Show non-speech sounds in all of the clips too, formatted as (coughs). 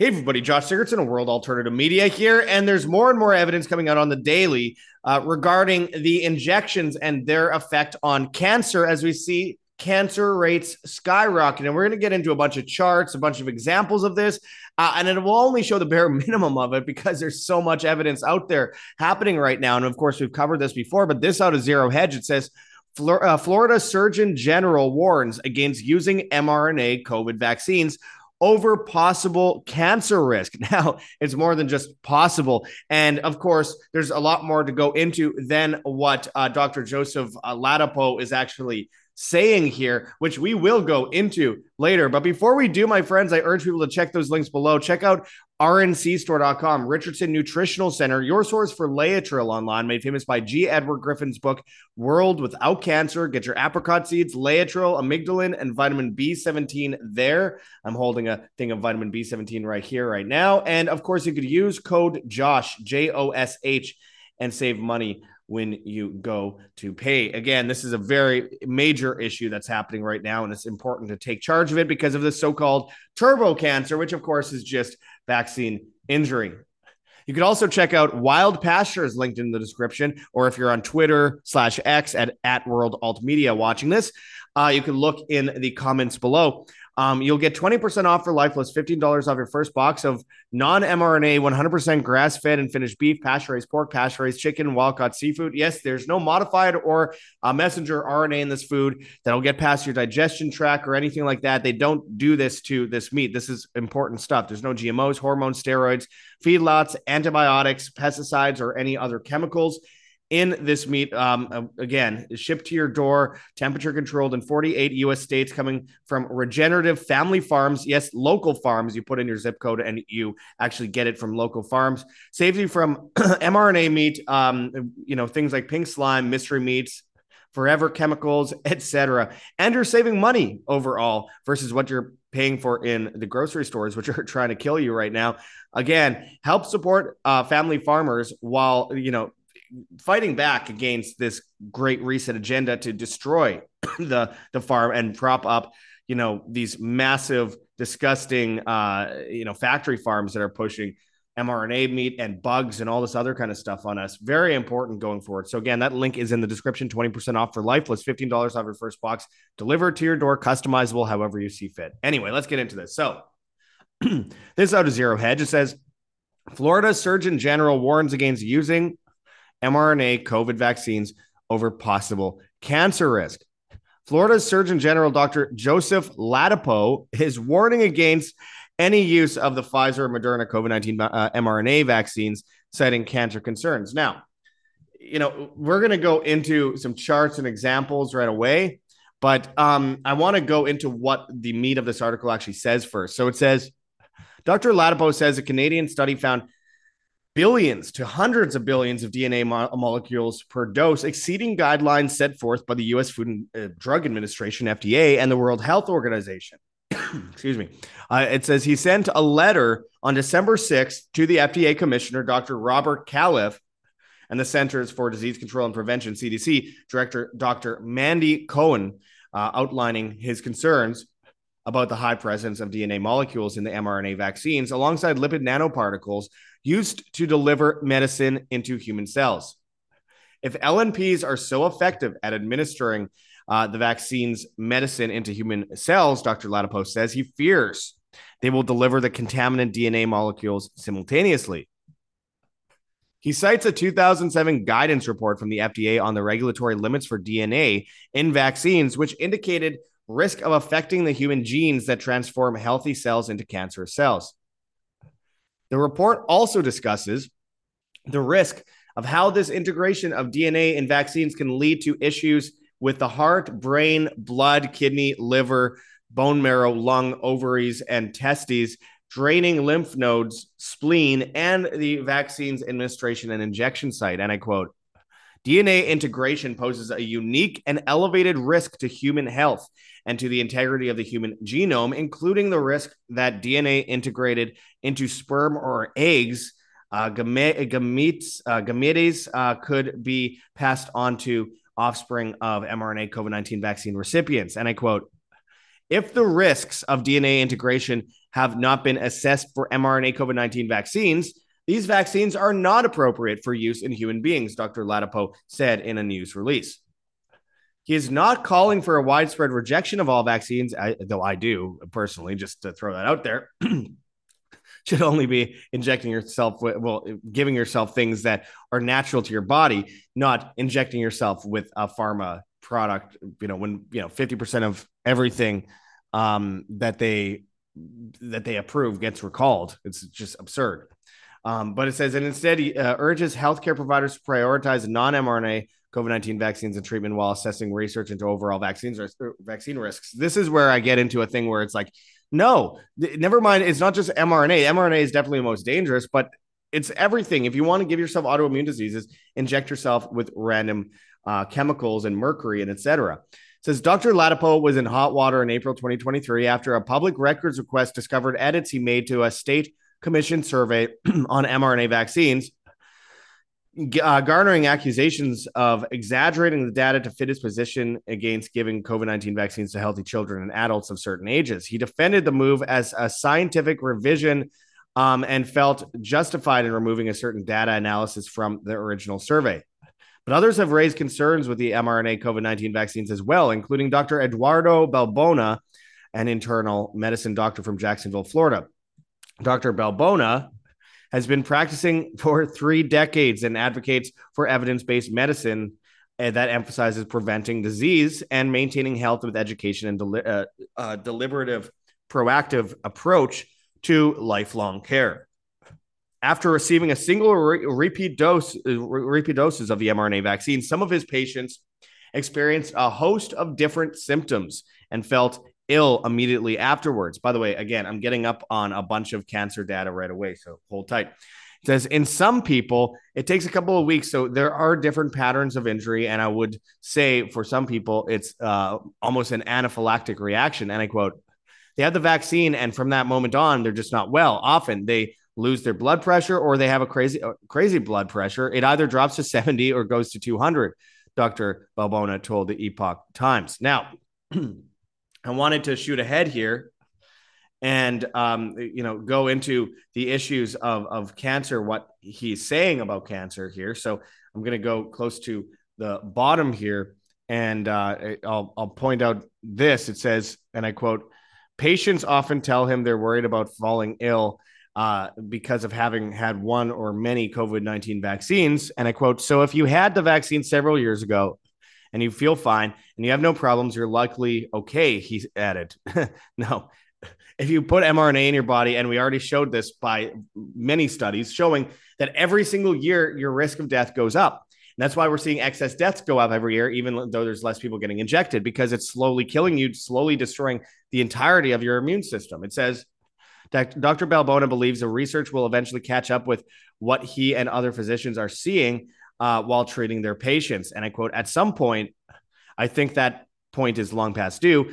Hey, everybody, Josh Sigurdson of World Alternative Media here. And there's more and more evidence coming out on the daily uh, regarding the injections and their effect on cancer as we see cancer rates skyrocket. And we're going to get into a bunch of charts, a bunch of examples of this. Uh, and it will only show the bare (laughs) minimum of it because there's so much evidence out there happening right now. And of course, we've covered this before, but this out of Zero Hedge, it says, uh, Florida Surgeon General warns against using mRNA COVID vaccines over possible cancer risk. (laughs) Now, it's more than just possible. And of course, there's a lot more to go into than what uh, Dr. Joseph uh, Ladapo is actually saying here, which we will go into later. But before we do, my friends, I urge people to check those links below. Check out rncstore.com, Richardson Nutritional Center, your source for Laetrile online, made famous by G. Edward Griffin's book, World Without Cancer. Get your apricot seeds, Laetrile, amygdalin, and vitamin B17 there. I'm holding a thing of vitamin B17 right here, right now. And of course, you could use code JOSH, J O S H, and save money when you go to pay. Again, this is a very major issue that's happening right now, and it's important to take charge of it because of the so called turbo cancer, which of course is just vaccine injury. You can also check out Wild Pastures linked in the description, or if you're on Twitter slash X at, at World Alt Media watching this, uh, you can look in the comments below. Um, you'll get 20% off for Lifeless, $15 off your first box of non mRNA, 100% grass fed and finished beef, pasture raised pork, pasture raised chicken, wild caught seafood. Yes, there's no modified or uh, messenger RNA in this food that'll get past your digestion tract or anything like that. They don't do this to this meat. This is important stuff. There's no GMOs, hormones, steroids, feedlots, antibiotics, pesticides, or any other chemicals in this meat. Um, uh, again, shipped to your door, temperature controlled in 48 US states, coming from regenerative family farms. Yes, local farms. You put in your zip code and you actually get it from local farms. Saves you from (clears throat) mRNA meat, um, you know, things like pink slime, mystery meats, forever chemicals, (laughs) etc. And you're saving money overall versus what you're paying for in the grocery stores, which (laughs) are trying to kill you right now. Again, help support uh, family farmers while you know fighting back against this great reset agenda to destroy (coughs) the the farm and prop up you know these massive disgusting uh you know factory farms that are pushing mRNA meat and bugs and all this other kind of stuff on us. Very important going forward. So again, that link is in the description. 20% off for lifeless, $15 off your first box, delivered to your door, customizable however you see fit. Anyway, let's get into this. So (clears throat) this out of zero hedge. It says Florida Surgeon General warns against using mRNA COVID vaccines over possible cancer risk. Florida's Surgeon General, Dr. Joseph Ladapo, is warning against any use of the Pfizer or Moderna COVID 19 uh, mRNA vaccines, citing cancer concerns. Now, you know, we're going to go into some charts and examples right away, but um, I want to go into what the meat of this article actually says first. So it says Dr. Ladapo says a Canadian study found billions to hundreds of billions of DNA mo- molecules per dose, exceeding guidelines set forth by the U.S. Food and uh, Drug Administration, FDA, and the World Health Organization. (clears throat) Excuse me. Uh, it says he sent a letter on December 6th to the FDA Commissioner, Dr. Robert Califf, and the Centers for Disease Control and Prevention, CDC, Director Dr. Mandy Cohen, uh, outlining his concerns about the high presence of DNA molecules in the mRNA vaccines alongside lipid nanoparticles used to deliver medicine into human cells. If LNPs are so effective at administering uh, the vaccine's medicine into human cells, Dr. Ladapo says he fears they will deliver the contaminant DNA molecules simultaneously. He cites a 2007 guidance report from the FDA on the regulatory limits for DNA in vaccines, which indicated risk of affecting the human genes that transform healthy cells into cancerous cells. The report also discusses the risk of how this integration of DNA in vaccines can lead to issues with the heart, brain, blood, kidney, liver, bone marrow, lung, ovaries, and testes, draining lymph nodes, spleen, and the vaccine's administration and injection site. And I quote, DNA integration poses a unique and elevated risk to human health and to the integrity of the human genome, including the risk that DNA integrated into sperm or eggs, uh, gametes, uh, gametes uh, could be passed on to offspring of mRNA COVID 19 vaccine recipients. And I quote, if the risks of DNA integration have not been assessed for mRNA COVID 19 vaccines, these vaccines are not appropriate for use in human beings, Dr. Ladapo said in a news release. He is not calling for a widespread rejection of all vaccines, though I do personally, just to throw that out there. (clears throat) should only be injecting yourself with, well, giving yourself things that are natural to your body, not injecting yourself with a pharma product. You know, when you know fifty percent of everything um, that they that they approve gets recalled, it's just absurd. Um, but it says, and instead, he uh, urges healthcare providers to prioritize non mRNA COVID 19 vaccines and treatment while assessing research into overall vaccines or vaccine risks. This is where I get into a thing where it's like, no, never mind. It's not just mRNA. mRNA is definitely the most dangerous, but it's everything. If you want to give yourself autoimmune diseases, inject yourself with random uh, chemicals and mercury and etc. Says Dr. Ladapo was in hot water in April 2023 after a public records request discovered edits he made to a state commission survey (clears throat) on mRNA vaccines uh, garnering accusations of exaggerating the data to fit his position against giving COVID 19 vaccines to healthy children and adults of certain ages. He defended the move as a scientific revision um, and felt justified in removing a certain data analysis from the original survey. But others have raised concerns with the mRNA COVID 19 vaccines as well, including Dr. Eduardo Balbona, an internal medicine doctor from Jacksonville, Florida. Dr. Balbona has been practicing for three decades and advocates for evidence based medicine uh, that emphasizes preventing disease and maintaining health with education and deli- uh, uh, deliberative, proactive approach to lifelong care. After receiving a single re- repeat dose, uh, re- repeat doses of the mRNA vaccine, some of his patients experienced a host of different symptoms and felt ill immediately afterwards. By the way, again, I'm getting up on a bunch of cancer data right away, so hold tight. It says in some people, it takes a couple of weeks. So there are different patterns of injury. And I would say for some people, it's uh, almost an anaphylactic reaction. And I quote, they have the vaccine, and from that moment on, they're just not well. Often they lose their blood pressure or they have a crazy, uh, crazy blood pressure. It either drops to 70 or goes to 200, Dr. Balbona told the Epoch Times. Now, (clears throat) I wanted to shoot ahead here and um, you know go into the issues of of cancer, what he's saying about cancer here. So I'm going to go close to the bottom here, and uh, I'll I'll point out this. It says, and I quote: "Patients often tell him they're worried about falling ill." Uh, because of having had one or many COVID 19 vaccines. And I quote, So if you had the vaccine several years ago, and you feel fine and you have no problems, you're likely okay, he added. (laughs) no. If you put mRNA in your body, and we already showed this by many studies showing that every single year your risk of death goes up. And that's why we're seeing excess deaths go up every year, even though there's less people getting injected, because it's slowly killing you, slowly destroying the entirety of your immune system. It says Dr. Balbona believes the research will eventually catch up with what he and other physicians are seeing uh, while treating their patients. And I quote, at some point, I think that point is long past due.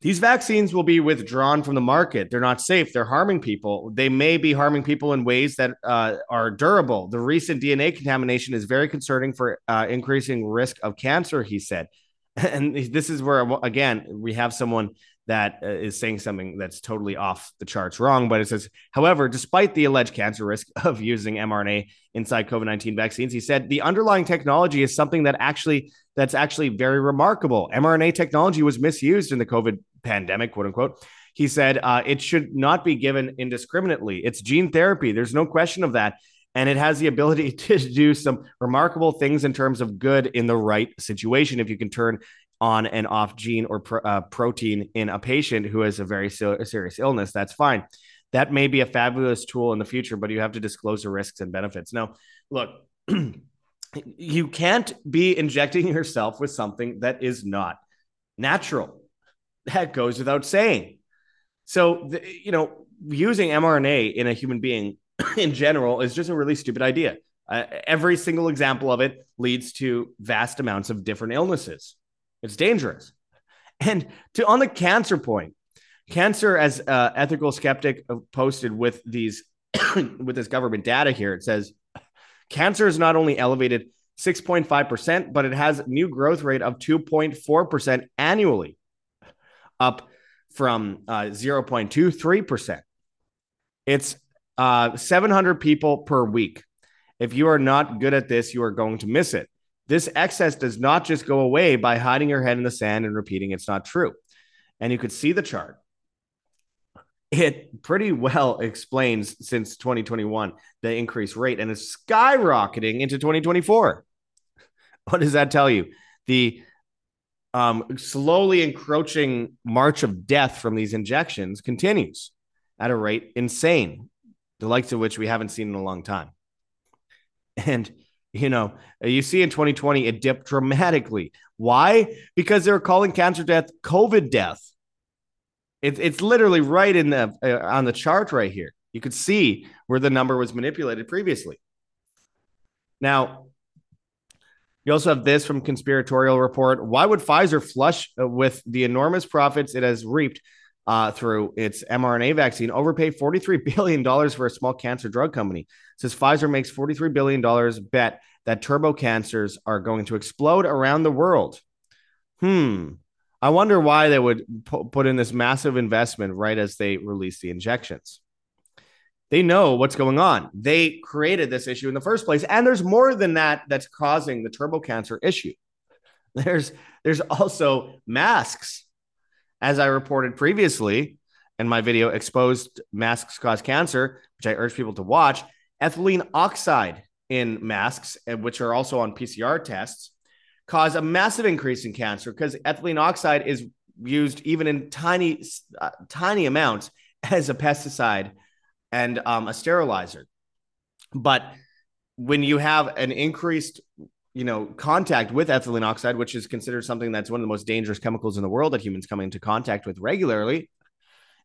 These vaccines will be withdrawn from the market. They're not safe. They're harming people. They may be harming people in ways that uh, are durable. The recent DNA contamination is very concerning for uh, increasing risk of cancer, he said. (laughs) And this is where, again, we have someone that uh, is saying something that's totally off the charts wrong. But it says, however, despite the alleged cancer risk (laughs) of using mRNA inside COVID 19 vaccines, he said the underlying technology is something that actually that's actually very remarkable. mRNA technology was misused in the COVID pandemic, quote unquote. He said uh, it should not be given indiscriminately. It's gene therapy. There's no question of that. And it has the ability (laughs) to do some remarkable things in terms of good in the right situation. If you can turn on and off gene or uh, protein in a patient who has a very serious illness, that's fine. That may be a fabulous tool in the future, but you have to disclose the risks and benefits. Now, look, (clears throat) you can't be injecting yourself with something that is not natural. That goes without saying. So, the, you know, using mRNA in a human being (clears throat) in general is just a really stupid idea. Uh, every single example of it leads to vast amounts of different illnesses. It's dangerous. And to on the cancer point, cancer as uh, ethical skeptic posted with these (coughs) with this government data here, it says cancer is not only elevated 6.5%, but it has new growth rate of 2.4% annually, up from uh, 0.23%. It's uh, 700 people per week. If you are not good at this, you are going to miss it. This excess does not just go away by hiding your head in the sand and repeating it's not true. And you could see the chart. It pretty well explains since 2021 the increased rate and it's skyrocketing into 2024. What does that tell you? The um, slowly encroaching march of death from these injections continues at a rate insane, the likes of which we haven't seen in a long time. And, you know, you see in 2020, it dipped dramatically. Why? Because they're calling cancer death COVID death. It, it's literally right in the uh, on the chart right here. You could see where the number was manipulated previously. Now, you also have this from Conspiratorial Report. Why would Pfizer flush uh, with the enormous profits it has reaped uh, through its mRNA vaccine overpay $43 (laughs) billion for a small cancer drug company? It says Pfizer makes $43 billion bet that turbo cancers are going to explode around the world. Hmm. I wonder why they would put in this massive investment right as they release the injections they know what's going on. They created this issue in the first place. And there's more than that that's causing the turbo cancer issue. (laughs) There's there's also masks. As I reported previously in my video exposed masks cause cancer, which I urge people to watch, ethylene oxide in masks, which are also on PCR tests, cause a massive increase in cancer because ethylene oxide is used even in tiny uh, tiny amounts (laughs) as a pesticide and um, a sterilizer. But when you have an increased you know contact with ethylene oxide which is considered something that's one of the most dangerous chemicals in the world that humans come into contact with regularly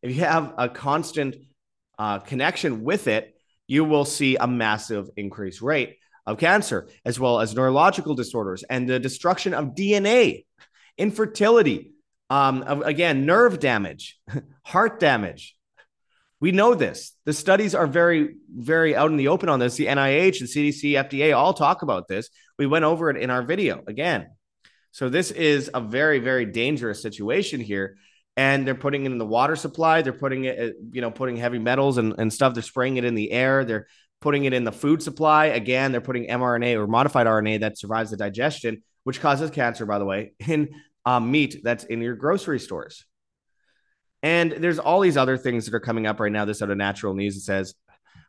if you have a constant uh, connection with it you will see a massive increased rate of cancer as well as neurological disorders and the destruction of dna infertility um, again nerve damage (laughs) heart damage we know this. The studies are very, very out in the open on this. The NIH, the CDC, FDA all talk about this. We went over it in our video again. So this is a very, very dangerous situation here. And they're putting it in the water supply. They're putting it, you know, putting heavy metals and, and stuff. They're spraying it in the air. They're putting it in the food supply. Again, they're putting mRNA or modified RNA that survives the digestion, which causes cancer, by the way, (laughs) in um, meat that's in your grocery stores. And there's all these other things that are coming up right now. This out of natural news it says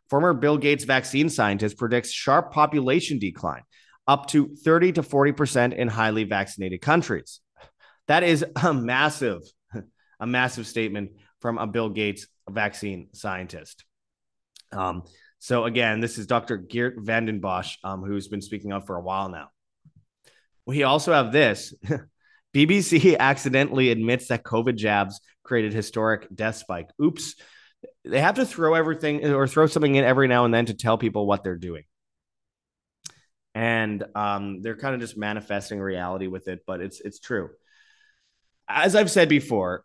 former Bill Gates vaccine scientist predicts sharp population decline up to 30 to 40% in highly vaccinated countries. That is a massive, a massive statement from a Bill Gates vaccine scientist. Um, so again, this is Dr. Geert Vanden Bossche, um, who's been speaking up for a while now. We also have this. (laughs) BBC accidentally admits that COVID jabs created historic death spike. Oops. They have to throw everything or throw something in every now and then to tell people what they're doing. And um, they're kind of just manifesting reality with it, but it's it's true. As I've said before,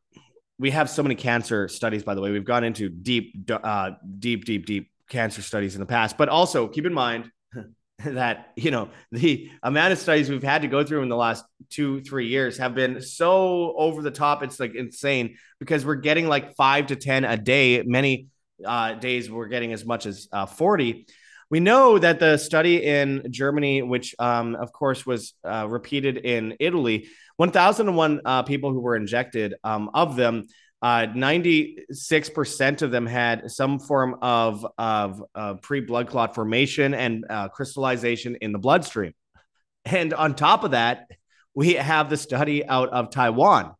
we have so many cancer studies. By the way, we've gone into deep, uh, deep, deep, deep cancer studies in the past. But also keep in mind (laughs) that you know the amount of studies we've had to go through in the last two three years have been so over the top it's like insane because we're getting like five to ten a day many uh, days we're getting as much as uh, 40 we know that the study in germany which um, of course was uh, repeated in italy 1001 uh, people who were injected um, of them uh, 96% of them had some form of, of uh, pre blood clot formation and uh, crystallization in the bloodstream. And on top of that, we have the study out of Taiwan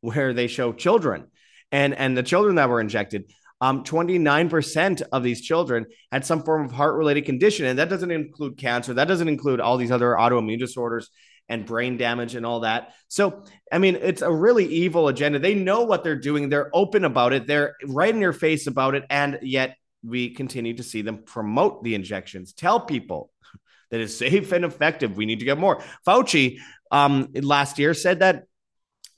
where they show children and, and the children that were injected. Um, 29% of these children had some form of heart related condition. And that doesn't include cancer. That doesn't include all these other autoimmune disorders and brain damage and all that. So, I mean, it's a really evil agenda. They know what they're doing. They're open about it. They're right in your face about it. And yet we continue to see them promote the injections, tell people (laughs) that it's safe and effective. We need to get more. Fauci um, last year said that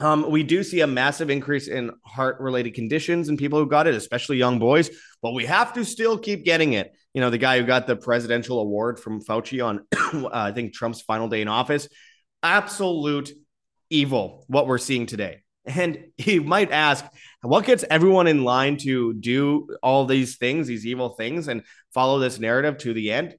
um, we do see a massive increase in heart related conditions and people who got it, especially young boys, but we have to still keep getting it. You know, the guy who got the presidential award from Fauci on, (coughs) uh, I think, Trump's final day in office absolute evil what we're seeing today. And you might ask, what gets everyone in line to do all these things, these evil things, and follow this narrative to the end?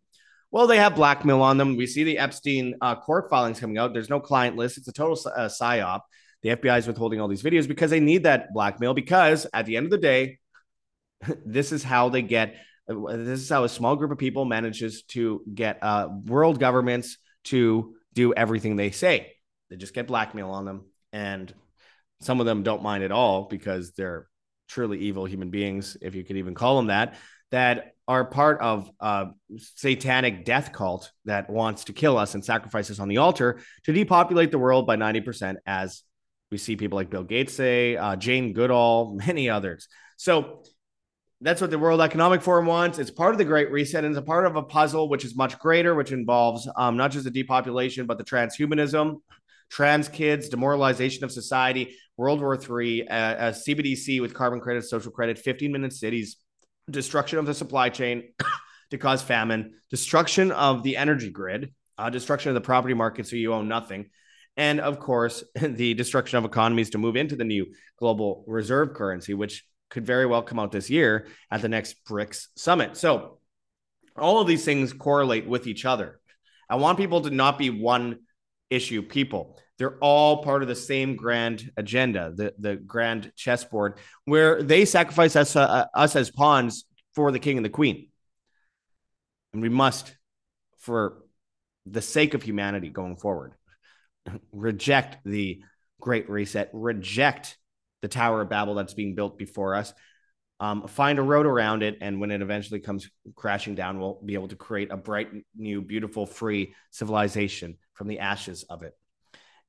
Well, they have blackmail on them. We see the Epstein uh, court filings coming out. There's no client list. It's a total uh, psyop. The FBI is withholding all these videos because they need that blackmail. Because at the end of the day, (laughs) this is how they get. This is how a small group of people manages to get uh, world governments to do everything they say. They just get blackmail on them, and some of them don't mind at all because they're truly evil human beings, if you could even call them that, that are part of a satanic death cult that wants to kill us and sacrifice us on the altar to depopulate the world by 90%, as we see people like Bill Gates say, uh, Jane Goodall, (laughs) many others. So that's what the World Economic Forum wants. It's part of the Great Reset and it's a part of a puzzle which is much greater, which involves um, not just the depopulation, but the transhumanism, trans kids, demoralization of society, World War III, uh, CBDC with carbon credit, social credit, 15 minute cities, destruction of the supply chain (coughs) to cause famine, destruction of the energy grid, uh, destruction of the property market so you own nothing. And of course, (laughs) the destruction of economies to move into the new global reserve currency, which could very well come out this year at the next BRICS summit. So, all of these things correlate with each other. I want people to not be one issue people. They're all part of the same grand agenda, the, the grand chessboard, where they sacrifice us, uh, us as pawns for the king and the queen. And we must, for the sake of humanity going forward, reject the great reset, reject the Tower of Babel that's being built before us, um, find a road around it. And when it eventually comes crashing down, we'll be able to create a bright, new, beautiful, free civilization from the ashes of it.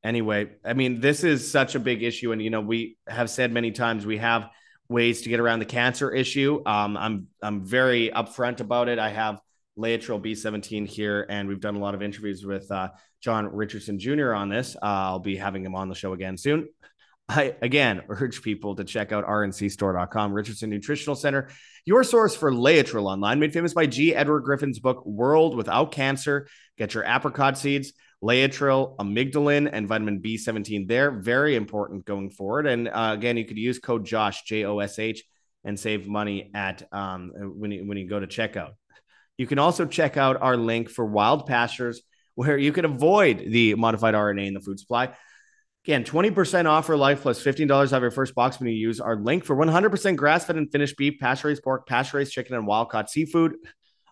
Anyway, I mean, this is such a big issue. And, you know, we have said many times we have ways to get around the cancer issue. Um, I'm, I'm very upfront about it. I have Laetrile B17 here, and we've done a lot of interviews with uh, John Richardson Jr. on this. Uh, I'll be having him on the show again soon. I again (laughs) urge people to check out rncstore.com, Richardson Nutritional Center, your source for Laetrile online, made famous by G. Edward Griffin's book, World Without Cancer. Get your apricot seeds, Laetrile, amygdalin, and vitamin B17 there. Very important going forward. And uh, again, you could use code Josh, J O S H, and save money at um, when, you, when you go to checkout. You can also check out our link for wild pastures where you can avoid the modified RNA in the food supply. Again, 20% off for life plus $15 off your first box when you use our link for 100% grass fed and finished beef, pasture raised pork, pasture raised chicken, and wild caught seafood.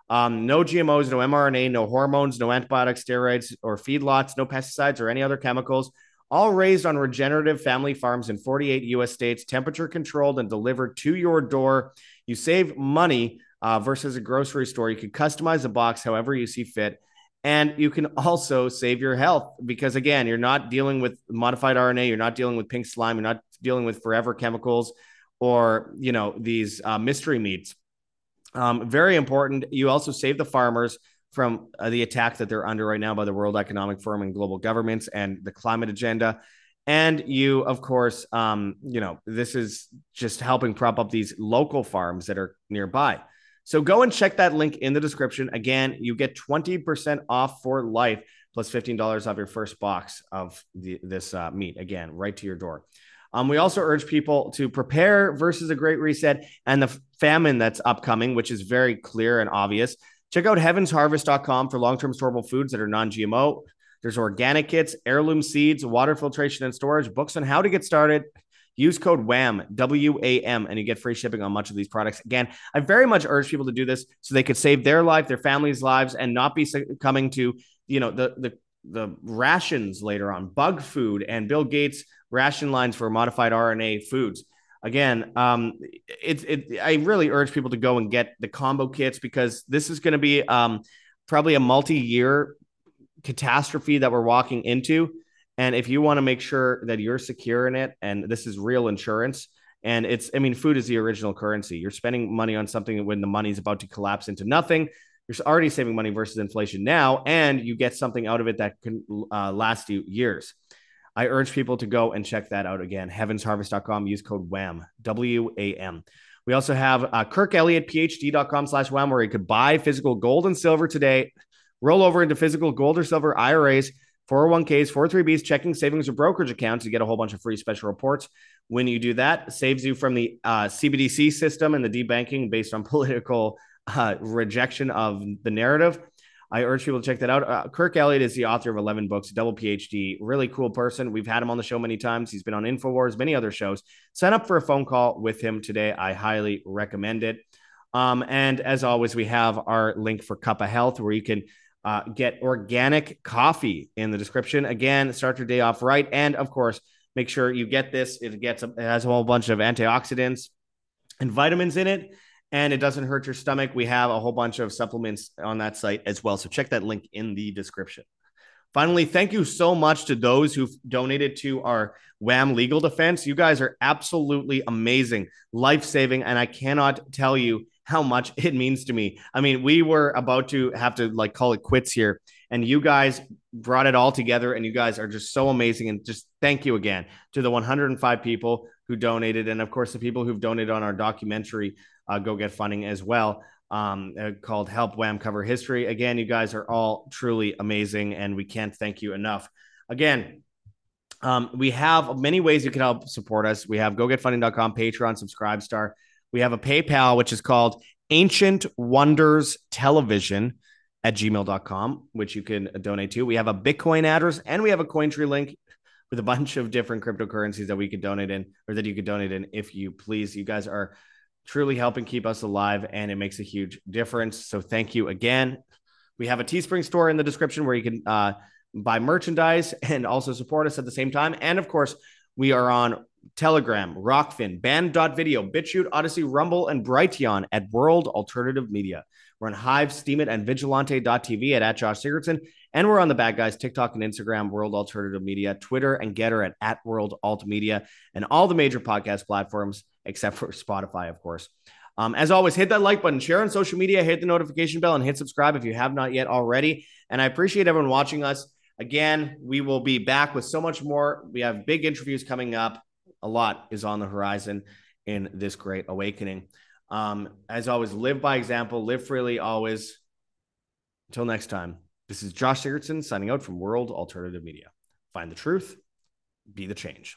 Um, no GMOs, no mRNA, no hormones, no antibiotics, steroids, or feedlots, no pesticides or any other chemicals. All raised on regenerative family farms in 48 US states, temperature controlled and delivered to your door. You save money uh, versus a grocery store. You can customize the box however you see fit. And you can also save your health because, again, you're not dealing with modified RNA, you're not dealing with pink slime, you're not dealing with forever chemicals or, you know, these uh, mystery meats. Um, very important. You also save the farmers from uh, the attack that they're under right now by the World Economic Forum and global governments and the climate agenda. And you, of course, um, you know, this is just helping prop up these local farms that are nearby. So go and check that link in the description. Again, you get 20% off for life plus $15 off your first box of the, this uh, meat. Again, right to your door. Um, we also urge people to prepare versus a great reset and the famine that's upcoming, which is very clear and obvious. Check out heavensharvest.com for long term storable foods that are non GMO. There's organic kits, heirloom seeds, water filtration and storage, books on how to get started, Use code WAM, W A M, and you get free shipping on much of these products. Again, I very much urge people to do this so they could save their life, their families' lives, and not be coming to, you know, the, the, the rations later on, bug food and Bill Gates ration lines for modified RNA foods. Again, um, it's it, I really urge people to go and get the combo kits because this is going to be um, probably a multi-year catastrophe that we're walking into and if you want to make sure that you're secure in it and this is real insurance, and it's, I mean, food is the original currency. You're spending money on something when the money's about to collapse into nothing. You're already saving money versus inflation now, and you get something out of it that can uh, last you years. I urge people to go and check that out again. Heavensharvest.com. Use code WAM, W A M. We also have uh, PhD.com slash WAM, where you could buy physical gold and silver today, roll over into physical gold or silver IRAs 401ks, 403bs, checking savings, or brokerage accounts. You get a whole bunch of free special reports when you do that. Saves you from the uh, CBDC system and the debanking based on (laughs) political uh, rejection of the narrative. I urge people to check that out. Uh, Kirk Elliott is the author of 11 books, double PhD, really cool person. We've had him on the show many times. He's been on InfoWars, many other shows. Sign up for a phone call with him today. I highly recommend it. Um, and as always, we have our link for Cup of Health where you can uh, get organic coffee in the description. Again, start your day off right. And of course, make sure you get this. It gets it has a whole bunch of antioxidants and vitamins in it, and it doesn't hurt your stomach. We have a whole bunch of supplements on that site as well. So check that link in the description. Finally, thank you so much to those who've donated to our WAM legal defense. You guys are absolutely amazing, life saving, and I cannot tell you how much (laughs) it means to me. I mean, we were about to have to like call it quits here, and you guys brought it all together, and you guys are just so amazing. And just thank you again to the 105 people who donated, and of course, the people who've donated on our documentary, uh, Go Get Funding as well. Um, uh, called Help WAM Cover History. Again, you guys are all truly amazing, and we can't thank you enough. Again, um, we have many ways you can help support us. We have gogetfunding.com, Patreon, Subscribestar. We have a PayPal, which is called Ancient Wonders Television at gmail.com, which you can donate to. We have a Bitcoin address and we have a Cointree link with a bunch of different cryptocurrencies that we could donate in or that you could donate in if you please. You guys are truly helping keep us alive and it makes a huge difference. So thank you again. We have a Teespring store in the description where you can uh, buy merchandise and also support us at the same time. And of course, we are on Telegram, Rokfin, Band.video, BitChute, Odysee, Rumble, and Brighteon at World Alternative Media. We're on Hive, Steemit, and Vigilante.tv at, at Josh Sigurdson. And we're on the bad guys, TikTok and Instagram, World Alternative Media, Twitter and Gettr at, at World Alt Media, and all the major podcast platforms except for Spotify, of course. Um, as always, hit that like button, share on social media, hit the notification bell, and hit subscribe if you have not yet already. And I appreciate everyone watching us. Again, we will be back with so much more. We have big interviews coming up a lot is on the horizon in this great awakening. Um, as always, live by example, live freely always. Until next time, this is Josh Sigurdson signing out from World Alternative Media. Find the truth, be the change.